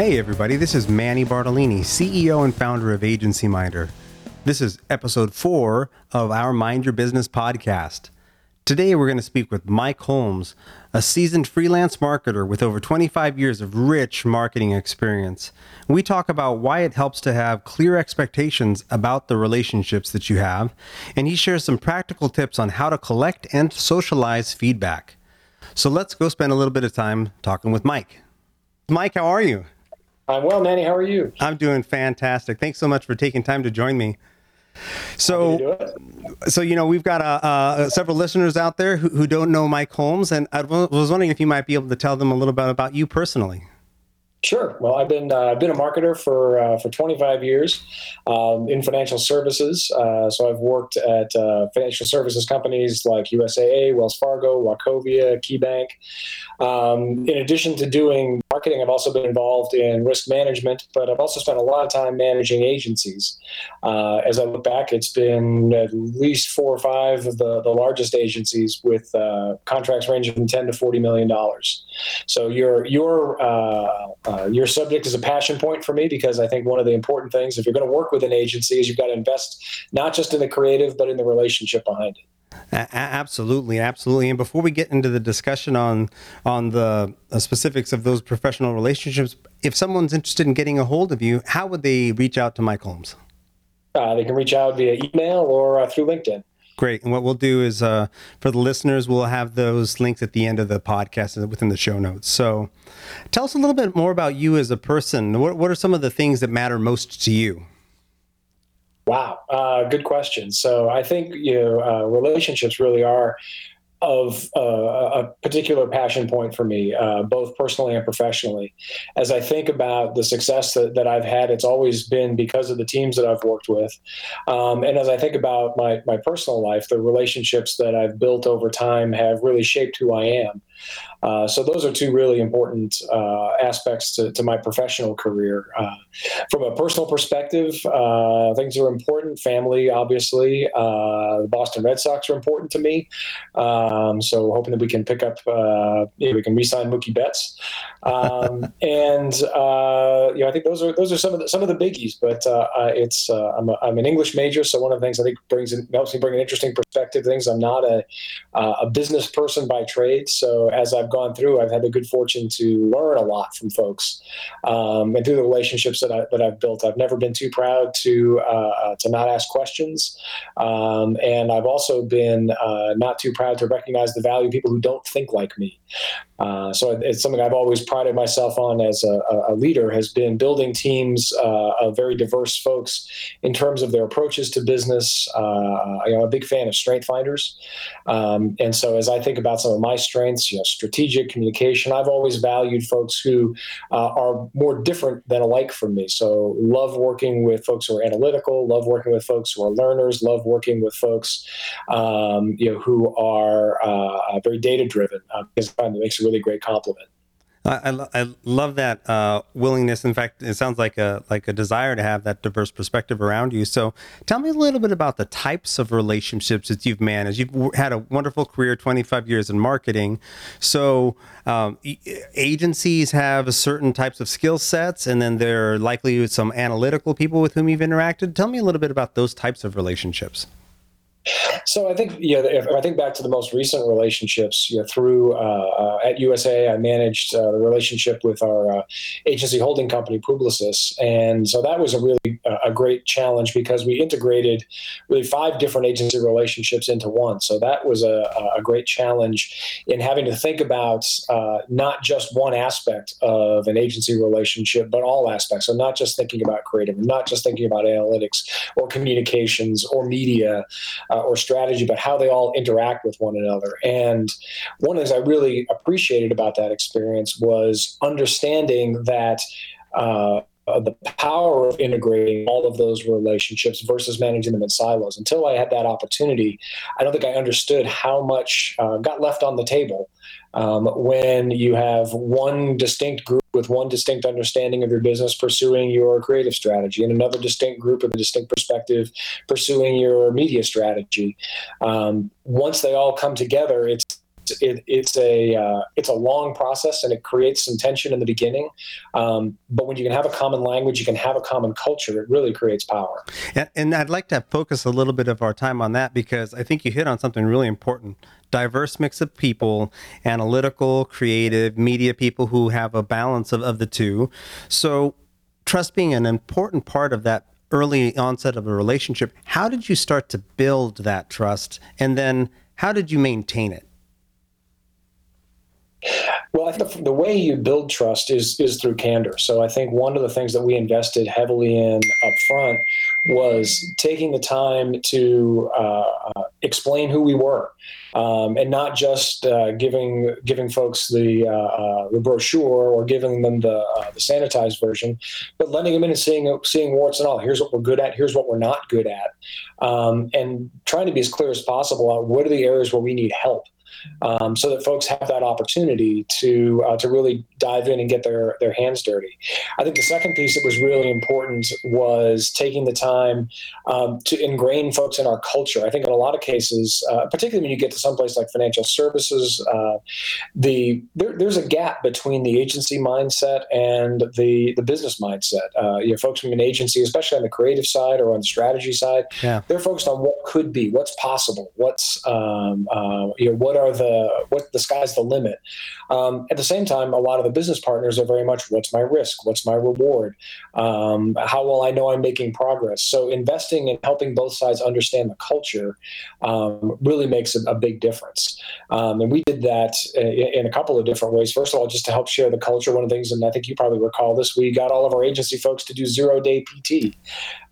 Hey, everybody, this is Manny Bartolini, CEO and founder of Agency Minder. This is episode four of our Mind Your Business podcast. Today, we're going to speak with Mike Holmes, a seasoned freelance marketer with over 25 years of rich marketing experience. We talk about why it helps to have clear expectations about the relationships that you have, and he shares some practical tips on how to collect and socialize feedback. So let's go spend a little bit of time talking with Mike. Mike, how are you? I'm well, Manny. How are you? I'm doing fantastic. Thanks so much for taking time to join me. So, so you know, we've got uh, uh, several listeners out there who, who don't know Mike Holmes, and I was wondering if you might be able to tell them a little bit about you personally. Sure. Well, I've been uh, I've been a marketer for uh, for 25 years um, in financial services. Uh, so I've worked at uh, financial services companies like USAA, Wells Fargo, Wachovia, KeyBank. Um, in addition to doing marketing, I've also been involved in risk management, but I've also spent a lot of time managing agencies. Uh, as I look back, it's been at least four or five of the, the largest agencies with uh, contracts ranging from 10 to 40 million dollars. So your your uh, your subject is a passion point for me because I think one of the important things, if you're going to work with an agency, is you've got to invest not just in the creative, but in the relationship behind it. Absolutely, absolutely. And before we get into the discussion on on the uh, specifics of those professional relationships, if someone's interested in getting a hold of you, how would they reach out to Mike Holmes? Uh, they can reach out via email or uh, through LinkedIn. Great. And what we'll do is uh, for the listeners, we'll have those links at the end of the podcast within the show notes. So tell us a little bit more about you as a person. What, what are some of the things that matter most to you? Wow, uh, good question. So I think you know uh, relationships really are of uh, a particular passion point for me, uh, both personally and professionally. As I think about the success that, that I've had, it's always been because of the teams that I've worked with. Um, and as I think about my, my personal life, the relationships that I've built over time have really shaped who I am. Uh, so those are two really important uh, aspects to, to, my professional career. Uh, from a personal perspective, uh, things are important. Family, obviously. Uh, the Boston Red Sox are important to me. Um, so hoping that we can pick up, uh, we can re-sign Mookie Betts. Um, and you know, I think those are those are some of the some of the biggies. But it's I'm, a, I'm an English major, so one of the things I think brings in, helps me bring an interesting perspective. Things I'm not a a business person by trade, so as I've gone through, I've had the good fortune to learn a lot from folks, um, and through the relationships that I that I've built. I've never been too proud to uh, to not ask questions, um, and I've also been uh, not too proud to recognize the value of people who don't think like me. Uh, so it's something I've always prided myself on as a, a leader has been building teams uh, of very diverse folks in terms of their approaches to business. Uh, you know, I'm a big fan of strength finders, um, and so as I think about some of my strengths, you strategic communication, I've always valued folks who uh, are more different than alike from me. So love working with folks who are analytical, love working with folks who are learners, love working with folks um, you know who are uh, very data driven because I find it makes a really great compliment. I, I, love that uh, willingness. In fact, it sounds like a like a desire to have that diverse perspective around you. So, tell me a little bit about the types of relationships that you've managed. You've had a wonderful career, 25 years in marketing. So, um, agencies have certain types of skill sets, and then there are likely some analytical people with whom you've interacted. Tell me a little bit about those types of relationships. So I think yeah, if I think back to the most recent relationships, you know, through uh, uh, at USAA, I managed uh, the relationship with our uh, agency holding company Publicis, and so that was a really uh, a great challenge because we integrated really five different agency relationships into one. So that was a, a great challenge in having to think about uh, not just one aspect of an agency relationship, but all aspects. So not just thinking about creative, not just thinking about analytics or communications or media uh, or strategy, but how they all interact with one another. And one of the things I really appreciated about that experience was understanding that. Uh, uh, the power of integrating all of those relationships versus managing them in silos. Until I had that opportunity, I don't think I understood how much uh, got left on the table um, when you have one distinct group with one distinct understanding of your business pursuing your creative strategy and another distinct group with a distinct perspective pursuing your media strategy. Um, once they all come together, it's it, it's a uh, it's a long process and it creates some tension in the beginning. Um, but when you can have a common language, you can have a common culture. It really creates power. And, and I'd like to focus a little bit of our time on that because I think you hit on something really important. Diverse mix of people, analytical, creative, media people who have a balance of, of the two. So, trust being an important part of that early onset of a relationship, how did you start to build that trust? And then how did you maintain it? Well, I think the way you build trust is is through candor. So I think one of the things that we invested heavily in up front was taking the time to uh, uh, explain who we were, um, and not just uh, giving giving folks the uh, uh, the brochure or giving them the uh, the sanitized version, but letting them in and seeing seeing warts and all. Here's what we're good at. Here's what we're not good at, um, and trying to be as clear as possible on what are the areas where we need help um, so that folks have that opportunity to uh, to really dive in and get their their hands dirty. I think the second piece that was really important was taking the time um, to ingrain folks in our culture. I think in a lot of cases, uh, particularly when you get to someplace like financial services, uh, the there, there's a gap between the agency mindset and the the business mindset. Uh, you know, folks from an agency, especially on the creative side or on the strategy side, yeah. they're focused on what could be, what's possible, what's um, uh, you know, what are the what the sky's the limit. Um, at the same time, a lot of the business partners are very much what's my risk, what's my reward, um, how will I know I'm making progress. So investing and helping both sides understand the culture um, really makes a, a big difference. Um, and we did that in, in, a couple of different ways. First of all, just to help share the culture. One of the things, and I think you probably recall this, we got all of our agency folks to do zero day PT,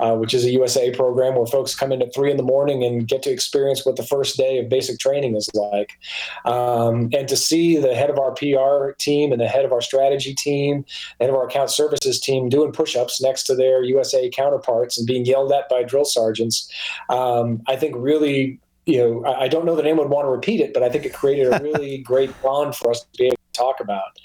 uh, which is a USAA program where folks come in at three in the morning and get to experience what the first day of basic training is like. Um, and to see the head of our PR team and the head of our strategy team, head of our account services team doing push ups next to their USAA counterparts and being yelled at by drill sergeants, um, I think really you know, I don't know that anyone would want to repeat it, but I think it created a really great bond for us to be talk about.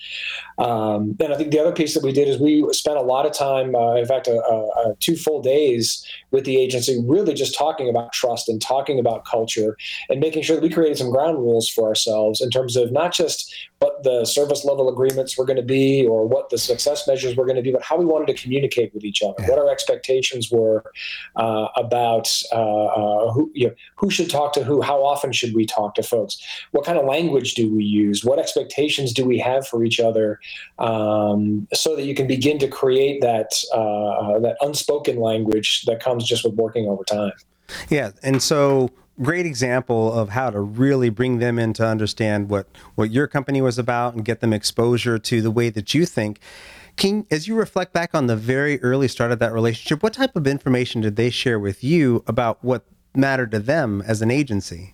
Um, and I think the other piece that we did is we spent a lot of time, uh, in fact, uh, uh, two full days with the agency, really just talking about trust and talking about culture and making sure that we created some ground rules for ourselves in terms of not just what the service level agreements were going to be or what the success measures were going to be, but how we wanted to communicate with each other, yeah. what our expectations were uh, about uh, uh, who, you know, who should talk to who, how often should we talk to folks, what kind of language do we use, what expectations do we have for each other, um, so that you can begin to create that uh, that unspoken language that comes just with working over time. Yeah, and so great example of how to really bring them in to understand what what your company was about and get them exposure to the way that you think. Can, as you reflect back on the very early start of that relationship, what type of information did they share with you about what mattered to them as an agency?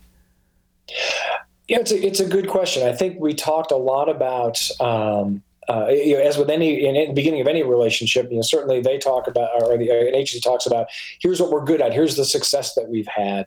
Yeah, it's a, it's a good question. I think we talked a lot about um, uh, you know, as with any in, the beginning of any relationship, you know, certainly they talk about, or the an agency talks about, here's what we're good at, here's the success that we've had,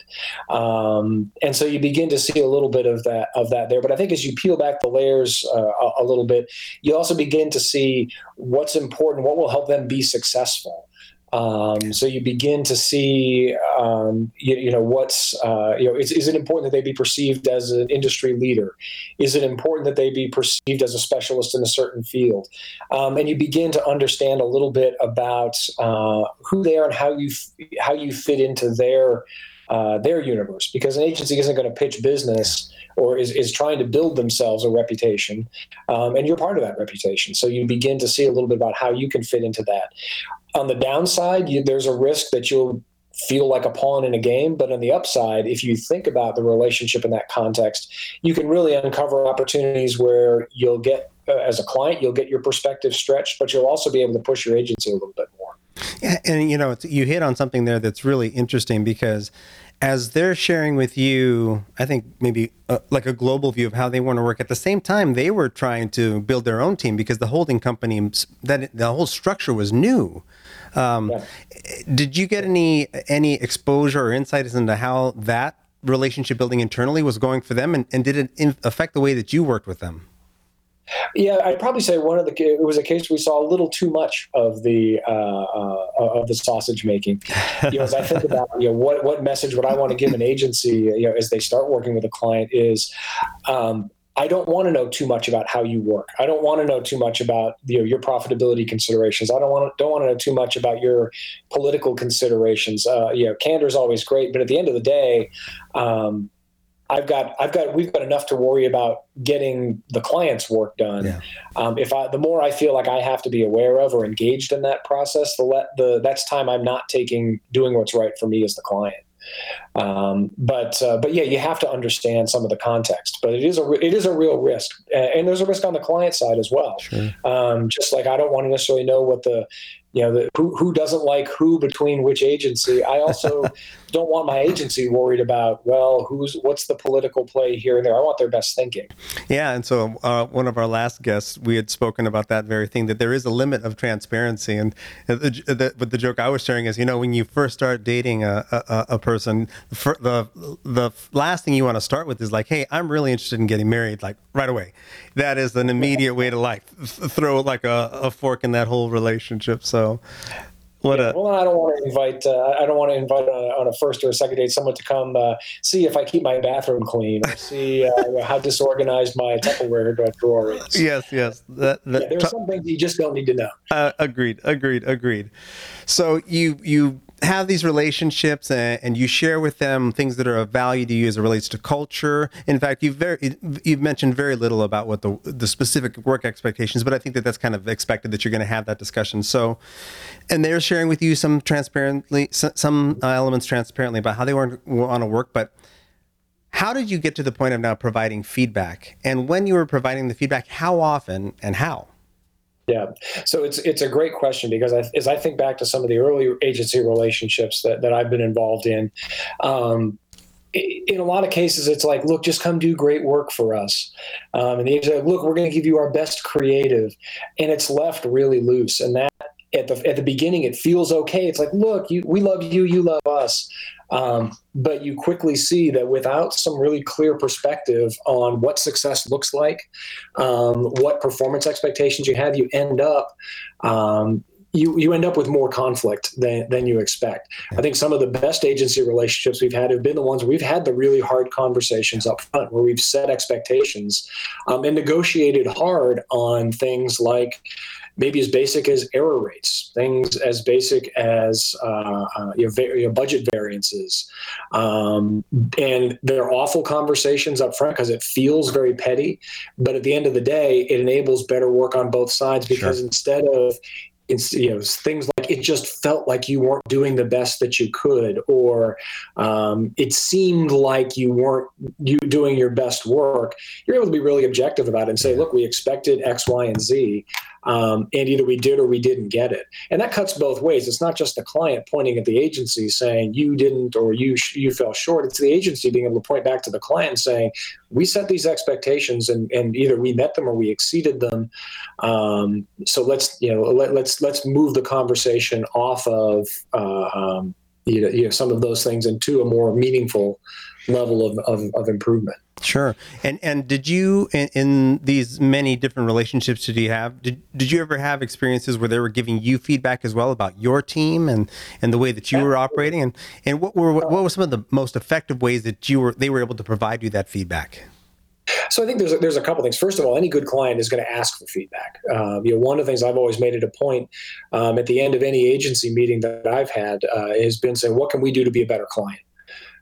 um, and so you begin to see a little bit of that of that there. But I think as you peel back the layers uh, a, a little bit, you also begin to see what's important, what will help them be successful. Um, so you begin to see, um, you, you, know, what's, uh, you know, is, is, it important that they be perceived as an industry leader? Is it important that they be perceived as a specialist in a certain field? Um, and you begin to understand a little bit about uh, who they are and how you how you fit into their uh, their universe. Because an agency isn't going to pitch business or is, is trying to build themselves a reputation, um, and you're part of that reputation. So you begin to see a little bit about how you can fit into that on the downside, you, there's a risk that you'll feel like a pawn in a game. But on the upside, if you think about the relationship in that context, you can really uncover opportunities where you'll get, uh, as a client, you'll get your perspective stretched, but you'll also be able to push your agency a little bit more. Yeah, and you know, you hit on something there that's really interesting because as they're sharing with you, I think maybe uh, like a global view of how they want to work. At the same time, they were trying to build their own team because the holding company that the whole structure was new. Um, yeah. Did you get any any exposure or insights into how that relationship building internally was going for them, and, and did it affect the way that you worked with them? Yeah, I'd probably say one of the it was a case we saw a little too much of the uh, uh, of the sausage making. You know, as I think about you know what what message would I want to give an agency you know as they start working with a client is. Um, I don't want to know too much about how you work. I don't want to know too much about you know, your profitability considerations. I don't want to don't want to know too much about your political considerations. Uh, you know, candor is always great, but at the end of the day, um, I've got I've got we've got enough to worry about getting the client's work done. Yeah. Um, if I the more I feel like I have to be aware of or engaged in that process, the le- the that's time I'm not taking doing what's right for me as the client. Um, but uh, but yeah, you have to understand some of the context. But it is a it is a real risk, and there's a risk on the client side as well. Sure. Um, just like I don't want to necessarily know what the you know, the, who, who doesn't like who between which agency. I also don't want my agency worried about, well, who's what's the political play here and there. I want their best thinking. Yeah, and so uh, one of our last guests, we had spoken about that very thing that there is a limit of transparency, and the, the, but the joke I was sharing is, you know, when you first start dating a, a, a person, the the last thing you want to start with is like, hey, I'm really interested in getting married, like right away. That is an immediate way to like throw like a, a fork in that whole relationship. So so, what yeah, a well, I don't want to invite. Uh, I don't want to invite on a, on a, first or a second date someone to come uh, see if I keep my bathroom clean or see uh, how disorganized my Tupperware drawer is. Yes, yes. That, that, yeah, there are some things you just don't need to know. Uh, agreed. Agreed. Agreed. So you you have these relationships and, and, you share with them things that are of value to you as it relates to culture. In fact, you've very you've mentioned very little about what the the specific work expectations, but I think that that's kind of expected that you're going to have that discussion. So, and they're sharing with you some transparently some elements transparently about how they want to work, but. How did you get to the point of now providing feedback? And when you were providing the feedback, how often and how? Yeah, so it's it's a great question because I, as I think back to some of the early agency relationships that, that I've been involved in, um, in a lot of cases, it's like, look, just come do great work for us. Um, and the agency, like, look, we're going to give you our best creative, and it's left really loose. And that at the at the beginning, it feels okay. It's like, look, you, we love you, you love us. Um, but you quickly see that without some really clear perspective on what success looks like, um, what performance expectations you have, you end up um, you, you end up with more conflict than, than you expect. I think some of the best agency relationships we've had have been the ones where we've had the really hard conversations up front, where we've set expectations um, and negotiated hard on things like, maybe as basic as error rates, things as basic as uh, uh, your, your, budget variances. Um, and they're awful conversations up front because it feels very petty. But at the end of the day, it enables better work on both sides because sure. instead of it's you know things like it just felt like you weren't doing the best that you could or um, it seemed like you weren't you doing your best work you're able to be really objective about it and say look we expected x y and z um, and either we did or we didn't get it. And that cuts both ways. It's not just the client pointing at the agency saying you didn't or you you fell short. It's the agency being able to point back to the client saying we set these expectations and, and either we met them or we exceeded them. Um, so let's you know let, let's let's move the conversation off of uh, um, you, know, you know some of those things into a more meaningful level of, of, of improvement. Sure. And and did you in, in, these many different relationships did you have did, did you ever have experiences where they were giving you feedback as well about your team and and the way that you were operating and and what were what were some of the most effective ways that you were they were able to provide you that feedback? So I think there's a, there's a couple things. First of all, any good client is going to ask for feedback. Um, you know, one of the things I've always made it a point um, at the end of any agency meeting that I've had uh, has been saying, "What can we do to be a better client?"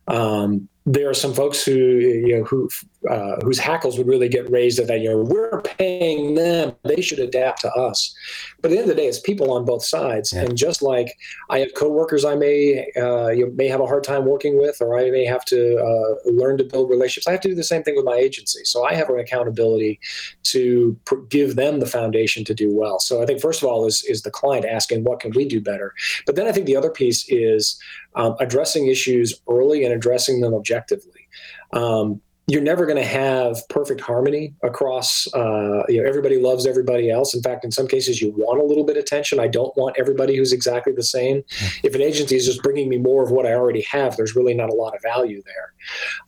Um, there are some folks who you know who uh, whose hackles would really get raised at that. You know, we're paying them; they should adapt to us. But at the end of the day, it's people on both sides. Yeah. And just like I have coworkers I may uh, you may have a hard time working with, or I may have to uh, learn to build relationships. I have to do the same thing with my agency. So I have an accountability to pr- give them the foundation to do well. So I think first of all is is the client asking, "What can we do better?" But then I think the other piece is um, addressing issues early and addressing them objectively. Um, you're never going to have perfect harmony across uh, you know everybody loves everybody else in fact in some cases you want a little bit of tension i don't want everybody who's exactly the same mm-hmm. if an agency is just bringing me more of what i already have there's really not a lot of value there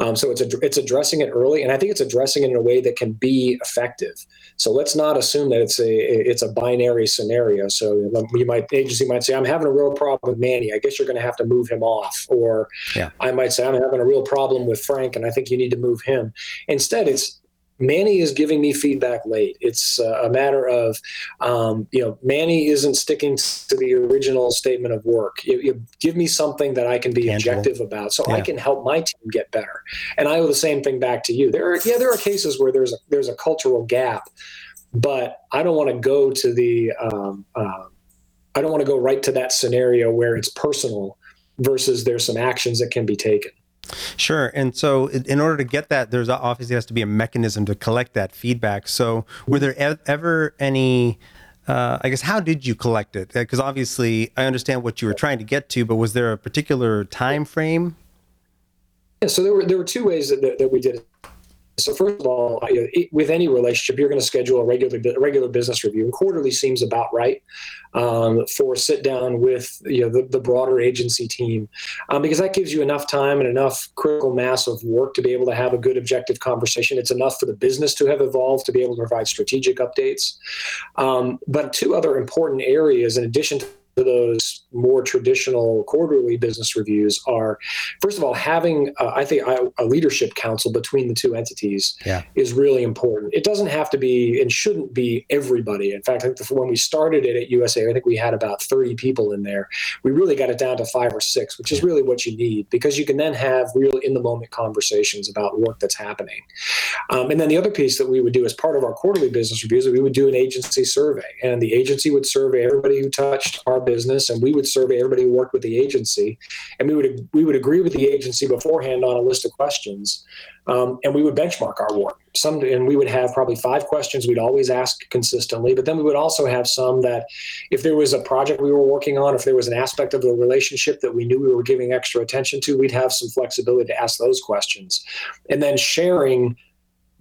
um, so it's a, it's addressing it early and i think it's addressing it in a way that can be effective so let's not assume that it's a it's a binary scenario. So you might agency might say, I'm having a real problem with Manny. I guess you're going to have to move him off. Or yeah. I might say, I'm having a real problem with Frank, and I think you need to move him. Instead, it's Manny is giving me feedback late. It's uh, a matter of, um, you know, Manny isn't sticking to the original statement of work. You, you give me something that I can be Tangible. objective about, so yeah. I can help my team get better. And I owe the same thing back to you. There are, yeah, there are cases where there's a, there's a cultural gap, but I don't want to go to the, um, uh, I don't want to go right to that scenario where it's personal versus there's some actions that can be taken. Sure. And so, in order to get that, there's obviously has to be a mechanism to collect that feedback. So, were there ever any? Uh, I guess how did you collect it? Because obviously, I understand what you were trying to get to, but was there a particular time frame? Yeah. So there were there were two ways that, that, that we did it. So first of all, with any relationship, you're going to schedule a regular regular business review, and quarterly seems about right um, for sit down with you know the, the broader agency team, um, because that gives you enough time and enough critical mass of work to be able to have a good objective conversation. It's enough for the business to have evolved to be able to provide strategic updates. Um, but two other important areas, in addition to those more traditional quarterly business reviews are first of all having uh, i think a leadership council between the two entities yeah. is really important. It doesn't have to be and shouldn't be everybody. In fact i think when we started it at usaa i think we had about 30 people in there. We really got it down to five or six which is really what you need because you can then have real in the moment conversations about work that's happening. Um, and then the other piece that we would do as part of our quarterly business reviews is we would do an agency survey and the agency would survey everybody who touched our business, and we would survey everybody who worked with the agency, and we would we would agree with the agency beforehand on a list of questions, um, and we would benchmark our work. Some and we would have probably five questions we'd always ask consistently, but then we would also have some that, if there was a project we were working on, if there was an aspect of the relationship that we knew we were giving extra attention to, we'd have some flexibility to ask those questions, and then sharing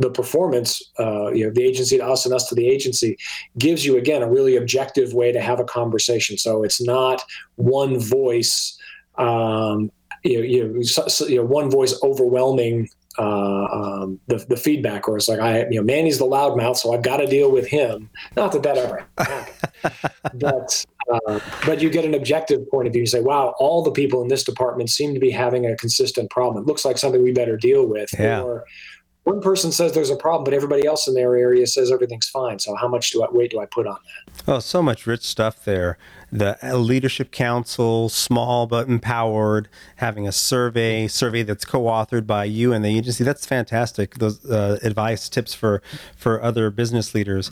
the performance, uh, you know, the agency to us and us to the agency, gives you again a really objective way to have a conversation. So it's not one voice, um, you know, you know, so, you know, one voice overwhelming uh, um, the, the feedback, or it's like I, you know, Manny's the loudmouth, so I've got to deal with him. Not that that ever happened, but uh, but you get an objective point of view. You say, "Wow, all the people in this department seem to be having a consistent problem. It looks like something we better deal with." Yeah. Or one person says there's a problem, but everybody else in their area says everything's fine. So how much do I weight do I put on that? Oh, so much rich stuff there the leadership council, small but empowered, having a survey, survey that's co-authored by you and the agency. That's fantastic. Those uh, advice tips for for other business leaders.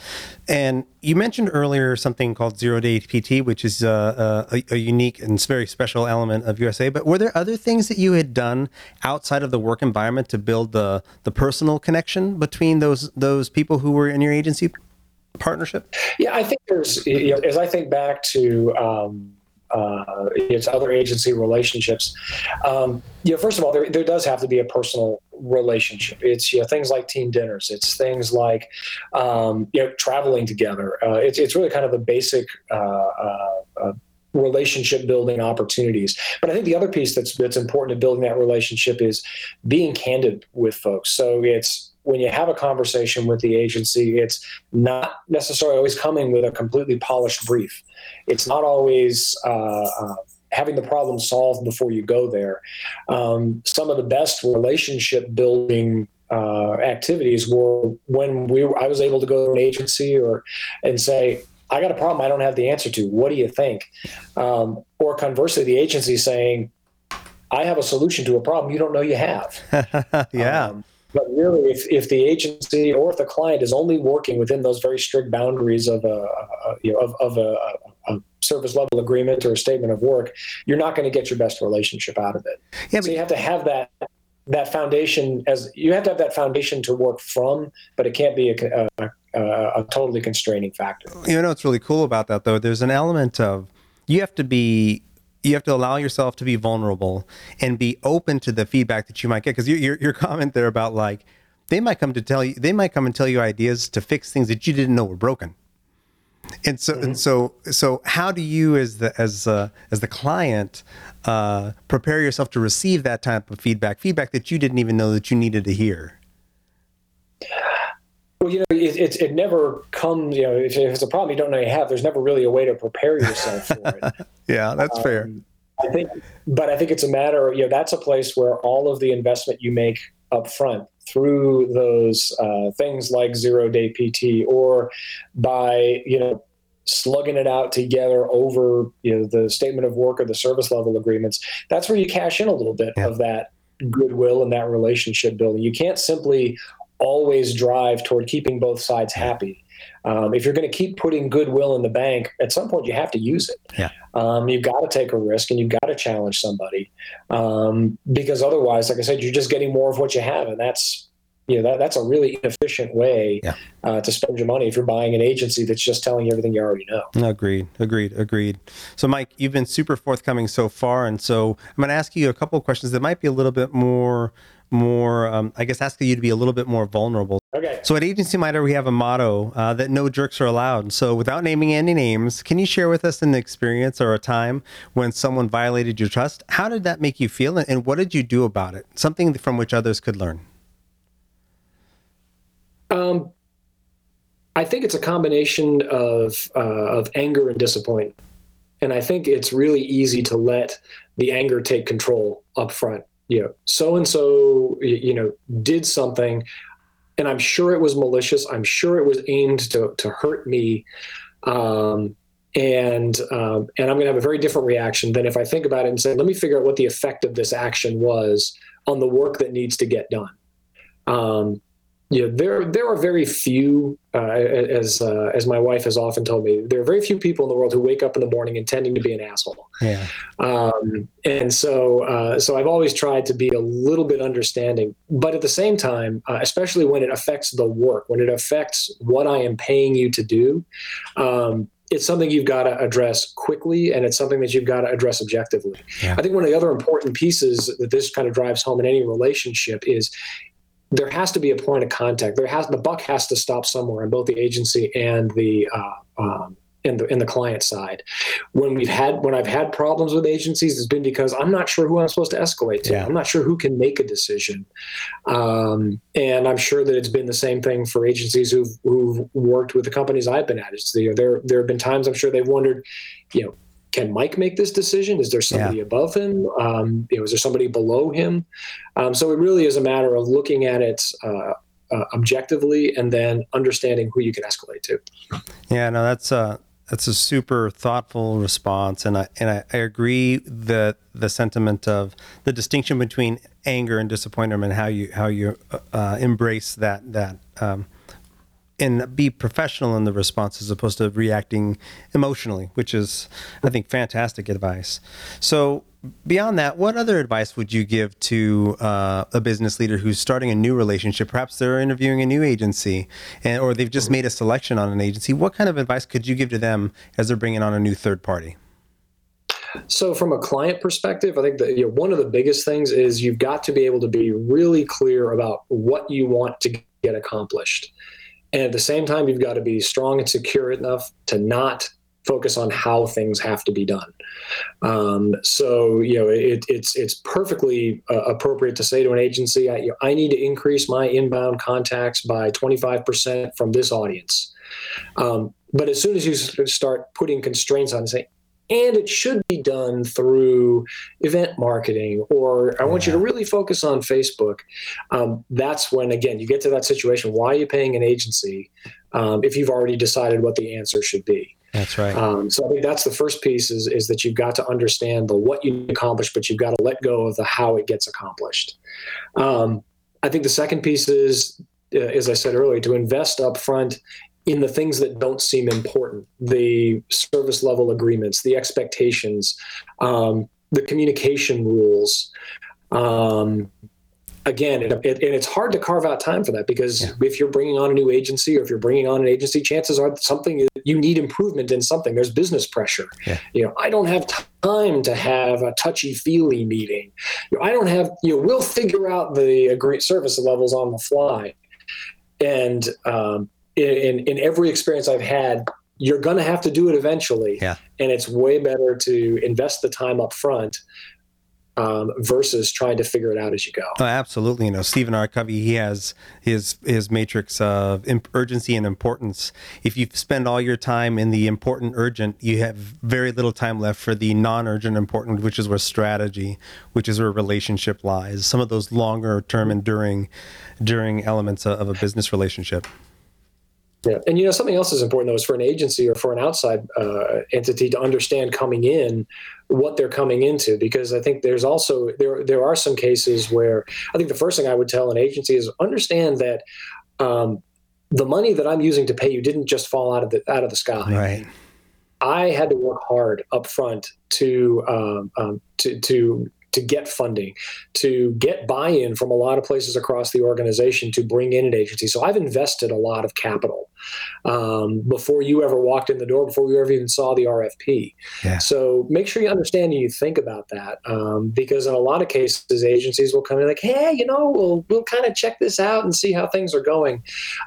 And you mentioned earlier something called zero day PT, which is uh, a, a, unique and very special element of USAA. But were there other things that you had done outside of the work environment to build the the personal connection between those those people who were in your agency? partnership? Yeah, I think there's, you know, as I think back to, um, uh, its other agency relationships. Um, you know, first of all, there, there does have to be a personal relationship. It's you know things like team dinners. It's things like um, you know traveling together. Uh, it's it's really kind of the basic. Uh, uh, uh, relationship building opportunities but i think the other piece that's that's important to building that relationship is being candid with folks so it's when you have a conversation with the agency, it's not necessarily always coming with a completely polished brief. It's not always uh, uh, having the problem solved before you go there. Um, some of the best relationship building uh, activities were when we I was able to go to an agency or and say, I got a problem I don't have the answer to. What do you think? Um, or conversely, the agency saying, I have a solution to a problem you don't know you have. yeah. Um, but really, if, if the agency or if the client is only working within those very strict boundaries of a, a you know, of, of a, a, service level agreement or a statement of work, you're not going to get your best relationship out of it. Yeah, so you have to have that that foundation as you have to have that foundation to work from, but it can't be a, a, a totally constraining factor. You know what's really cool about that though? There's an element of you have to be you have to allow yourself to be vulnerable and be open to the feedback that you might get. Because your, your, your comment there about like they might come to tell you they might come and tell you ideas to fix things that you didn't know were broken. And so mm-hmm. and so so how do you as the as uh, as the client uh, prepare yourself to receive that type of feedback feedback that you didn't even know that you needed to hear? Well, you know, it, it, it, never comes, you know, if, if, it's a problem you don't know you have, there's never really a way to prepare yourself for it. yeah, that's um, fair. I think, but I think it's a matter, you know, that's a place where all of the investment you make up front through those uh, things like zero day PT or by, you know, slugging it out together over you know the statement of work or the service level agreements that's where you cash in a little bit yeah. of that goodwill and that relationship building you can't simply always drive toward keeping both sides happy um, if you're going to keep putting goodwill in the bank, at some point you have to use it. Yeah. Um, you've got to take a risk and you've got to challenge somebody um, because otherwise, like I said, you're just getting more of what you have, and that's you know that, that's a really inefficient way yeah. uh, to spend your money if you're buying an agency that's just telling you everything you already know. Agreed, agreed, agreed. So, Mike, you've been super forthcoming so far, and so I'm going to ask you a couple of questions that might be a little bit more more, um, I guess, asking you to be a little bit more vulnerable. Okay. So at Agency Minder, we have a motto uh, that no jerks are allowed. So without naming any names, can you share with us an experience or a time when someone violated your trust? How did that make you feel, and what did you do about it? Something from which others could learn. Um, I think it's a combination of uh, of anger and disappointment, and I think it's really easy to let the anger take control up front you know, so and so, you know, did something, and I'm sure it was malicious. I'm sure it was aimed to to hurt me, um, and um, and I'm going to have a very different reaction than if I think about it and say, let me figure out what the effect of this action was on the work that needs to get done. Um, you know, there there are very few, uh, as uh, as my wife has often told me, there are very few people in the world who wake up in the morning intending to be an asshole. Yeah. Um, and so uh, so I've always tried to be a little bit understanding, but at the same time, uh, especially when it affects the work, when it affects what I am paying you to do. Um, it's something you've got to address quickly and it's something that you've got to address objectively. Yeah. I think one of the other important pieces that this kind of drives home in any relationship is there has to be a point of contact. There has the buck has to stop somewhere on both the agency and the uh, um, in the in the client side. When we've had when I've had problems with agencies, it's been because I'm not sure who I'm supposed to escalate to. Yeah. I'm not sure who can make a decision, um, and I'm sure that it's been the same thing for agencies who've who've worked with the companies I've been at. It's the, there there have been times I'm sure they've wondered, you know can Mike make this decision? Is there somebody yeah. above him? Um, you know, is there somebody below him? Um, so it really is a matter of looking at it uh, uh, objectively and then understanding who you can escalate to. Yeah, no, that's a that's a super thoughtful response, and I and I, I agree that the sentiment of the distinction between anger and disappointment and how you how you uh, embrace that that. Um, and be professional in the response as opposed to reacting emotionally, which is, I think, fantastic advice. So, beyond that, what other advice would you give to uh, a business leader who's starting a new relationship? Perhaps they're interviewing a new agency, and, or they've just made a selection on an agency. What kind of advice could you give to them as they're bringing on a new third party? So, from a client perspective, I think that you know, one of the biggest things is you've got to be able to be really clear about what you want to get accomplished. And at the same time, you've got to be strong and secure enough to not focus on how things have to be done. Um, so you know it, it's it's perfectly uh, appropriate to say to an agency, I, I, need to increase my inbound contacts by 25% from this audience. Um, but as soon as you start putting constraints on, say, and it should be done through event marketing or i want you to really focus on facebook. Um, that's when again you get to that situation why are you paying an agency um, if you've already decided what the answer should be? That's right. Um, so i think that's the first piece is, is that you've got to understand the what you accomplish but you've got to let go of the how it gets accomplished. Um, i think the second piece is uh, as I said earlier, to invest up front in the things that don't seem important the service level agreements the expectations um, the communication rules um, again it, it, and it's hard to carve out time for that because yeah. if you're bringing on a new agency or if you're bringing on an agency chances are something you need improvement in something there's business pressure yeah. you know i don't have time to have a touchy feely meeting you know, i don't have you know we'll figure out the agree- service levels on the fly and um, in, in every experience I've had, you're going to have to do it eventually. Yeah. And it's way better to invest the time up front um, versus trying to figure it out as you go. Oh, absolutely. You know, Stephen R. Covey, he has his his matrix of urgency and importance. If you spend all your time in the important urgent, you have very little time left for the non-urgent important, which is where strategy, which is where relationship lies. Some of those longer term enduring, enduring elements of a business relationship. Yeah, and you know something else is important though is for an agency or for an outside uh, entity to understand coming in what they're coming into because I think there's also there there are some cases where I think the first thing I would tell an agency is understand that um, the money that I'm using to pay you didn't just fall out of the out of the sky. Right. I had to work hard up front to um, um, to to to get funding, to get buy-in from a lot of places across the organization to bring in an agency. So I've invested a lot of capital um, before you ever walked in the door, before you ever even saw the RFP. Yeah. So make sure you understand and you think about that, um, because in a lot of cases, agencies will come in like, "Hey, you know, we'll we'll kind of check this out and see how things are going."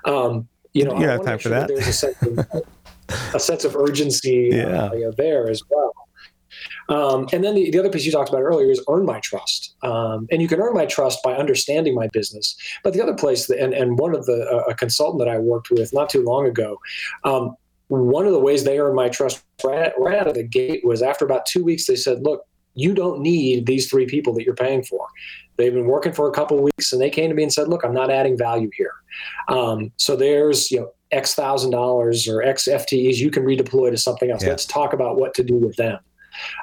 Um, you know, you have time for that. that there's a sense of, a sense of urgency yeah. uh, there as well. Um, and then the, the other piece you talked about earlier is earn my trust. Um, and you can earn my trust by understanding my business. But the other place, that, and, and one of the, uh, a consultant that I worked with not too long ago, um, one of the ways they earned my trust right, right out of the gate was after about two weeks, they said, look, you don't need these three people that you're paying for. They've been working for a couple of weeks, and they came to me and said, "Look, I'm not adding value here." Um, so there's you know X thousand dollars or X FTEs you can redeploy to something else. Yeah. Let's talk about what to do with them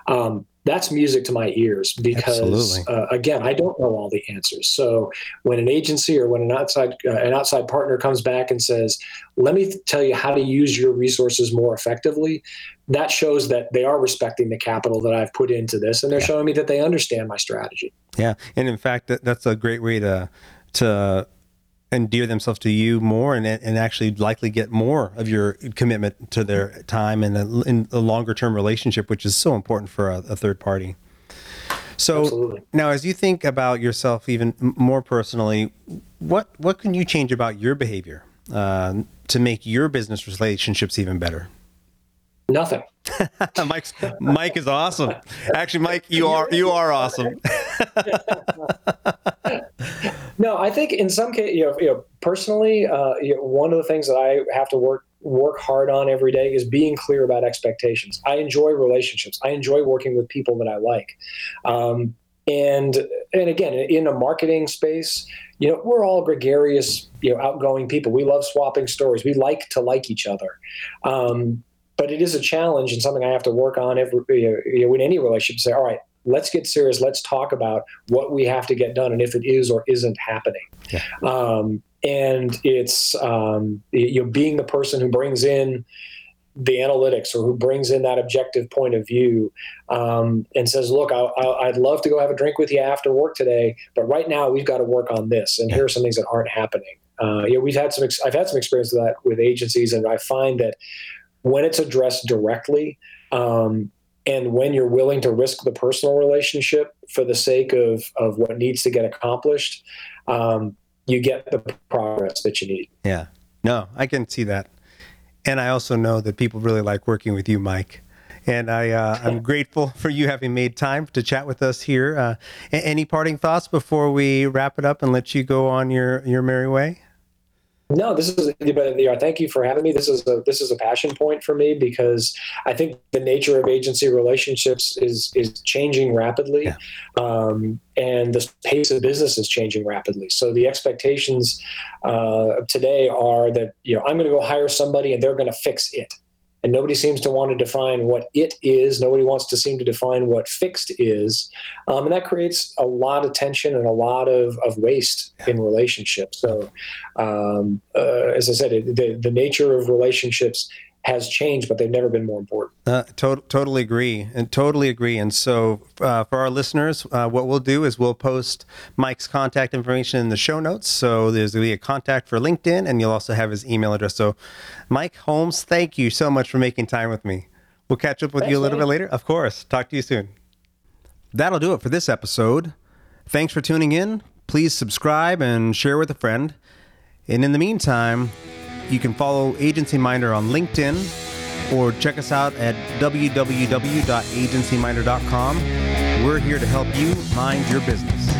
um, that's music to my ears because uh, again i don't know all the answers. So when an agency or when an outside uh, an outside partner comes back and says let me tell you how to use your resources more effectively that shows that they are respecting the capital that i've put into this and they're yeah. showing me that they understand my strategy. Yeah. And in fact that, that's a great way to to endear themselves to you more and, and actually likely get more of your commitment to their time and a, in a longer term relationship, which is so important for a, a third party. So Absolutely. now, as you think about yourself even more personally, what what can you change about your behavior uh, to make your business relationships even better? Nothing. Mike's, Mike is awesome. Actually, Mike, you are you are awesome. no, I think in some case, you know, you know personally, uh, you know, one of the things that I have to work work hard on every day is being clear about expectations. I enjoy relationships. I enjoy working with people that I like. Um, and and again, in a marketing space, you know, we're all gregarious, you know, outgoing people. We love swapping stories. We like to like each other. Um, but it is a challenge and something I have to work on every you know, in any relationship. Say, all right, let's get serious. Let's talk about what we have to get done and if it is or isn't happening. Yeah. Um, and it's um, you know being the person who brings in the analytics or who brings in that objective point of view um, and says, "Look, I, would love to go have a drink with you after work today, but right now we've got to work on this, and here are some things that aren't happening." Uh, you know, we've had some. Ex- I've had some experience with that with agencies, and I find that when it's addressed directly um, and when you're willing to risk the personal relationship for the sake of, of what needs to get accomplished, um, you get the progress that you need. Yeah. No, I can see that. And I also know that people really like working with you, Mike. And I, uh, I'm grateful for you having made time to chat with us here. Uh, any parting thoughts before we wrap it up and let you go on your, your merry way? No, this is but thank you for having me. This is a this is a passion point for me because I think the nature of agency relationships is is changing rapidly, yeah. um, and the pace of business is changing rapidly. So the expectations uh, today are that you know I'm going to go hire somebody and they're going to fix it and nobody seems to want to define what it is. Nobody wants to seem to define what fixed is, um, and that creates a lot of tension and a lot of, of waste in relationships. So, um, uh, as I said, it, the the nature of relationships has changed, but they've never been more important. Uh, to- totally agree, and totally agree. And so, uh, for our listeners, uh, what we'll do is we'll post Mike's contact information in the show notes. So there's going to be a contact for LinkedIn, and you'll also have his email address. So, Mike Holmes, thank you so much for making time with me. We'll catch up with Thanks, you a little man. bit later. Of course. Talk to you soon. That'll do it for this episode. Thanks for tuning in. Please subscribe and share with a friend. And in the meantime, you can follow Agency Minder on LinkedIn or check us out at www.agencyminder.com. We're here to help you mind your business.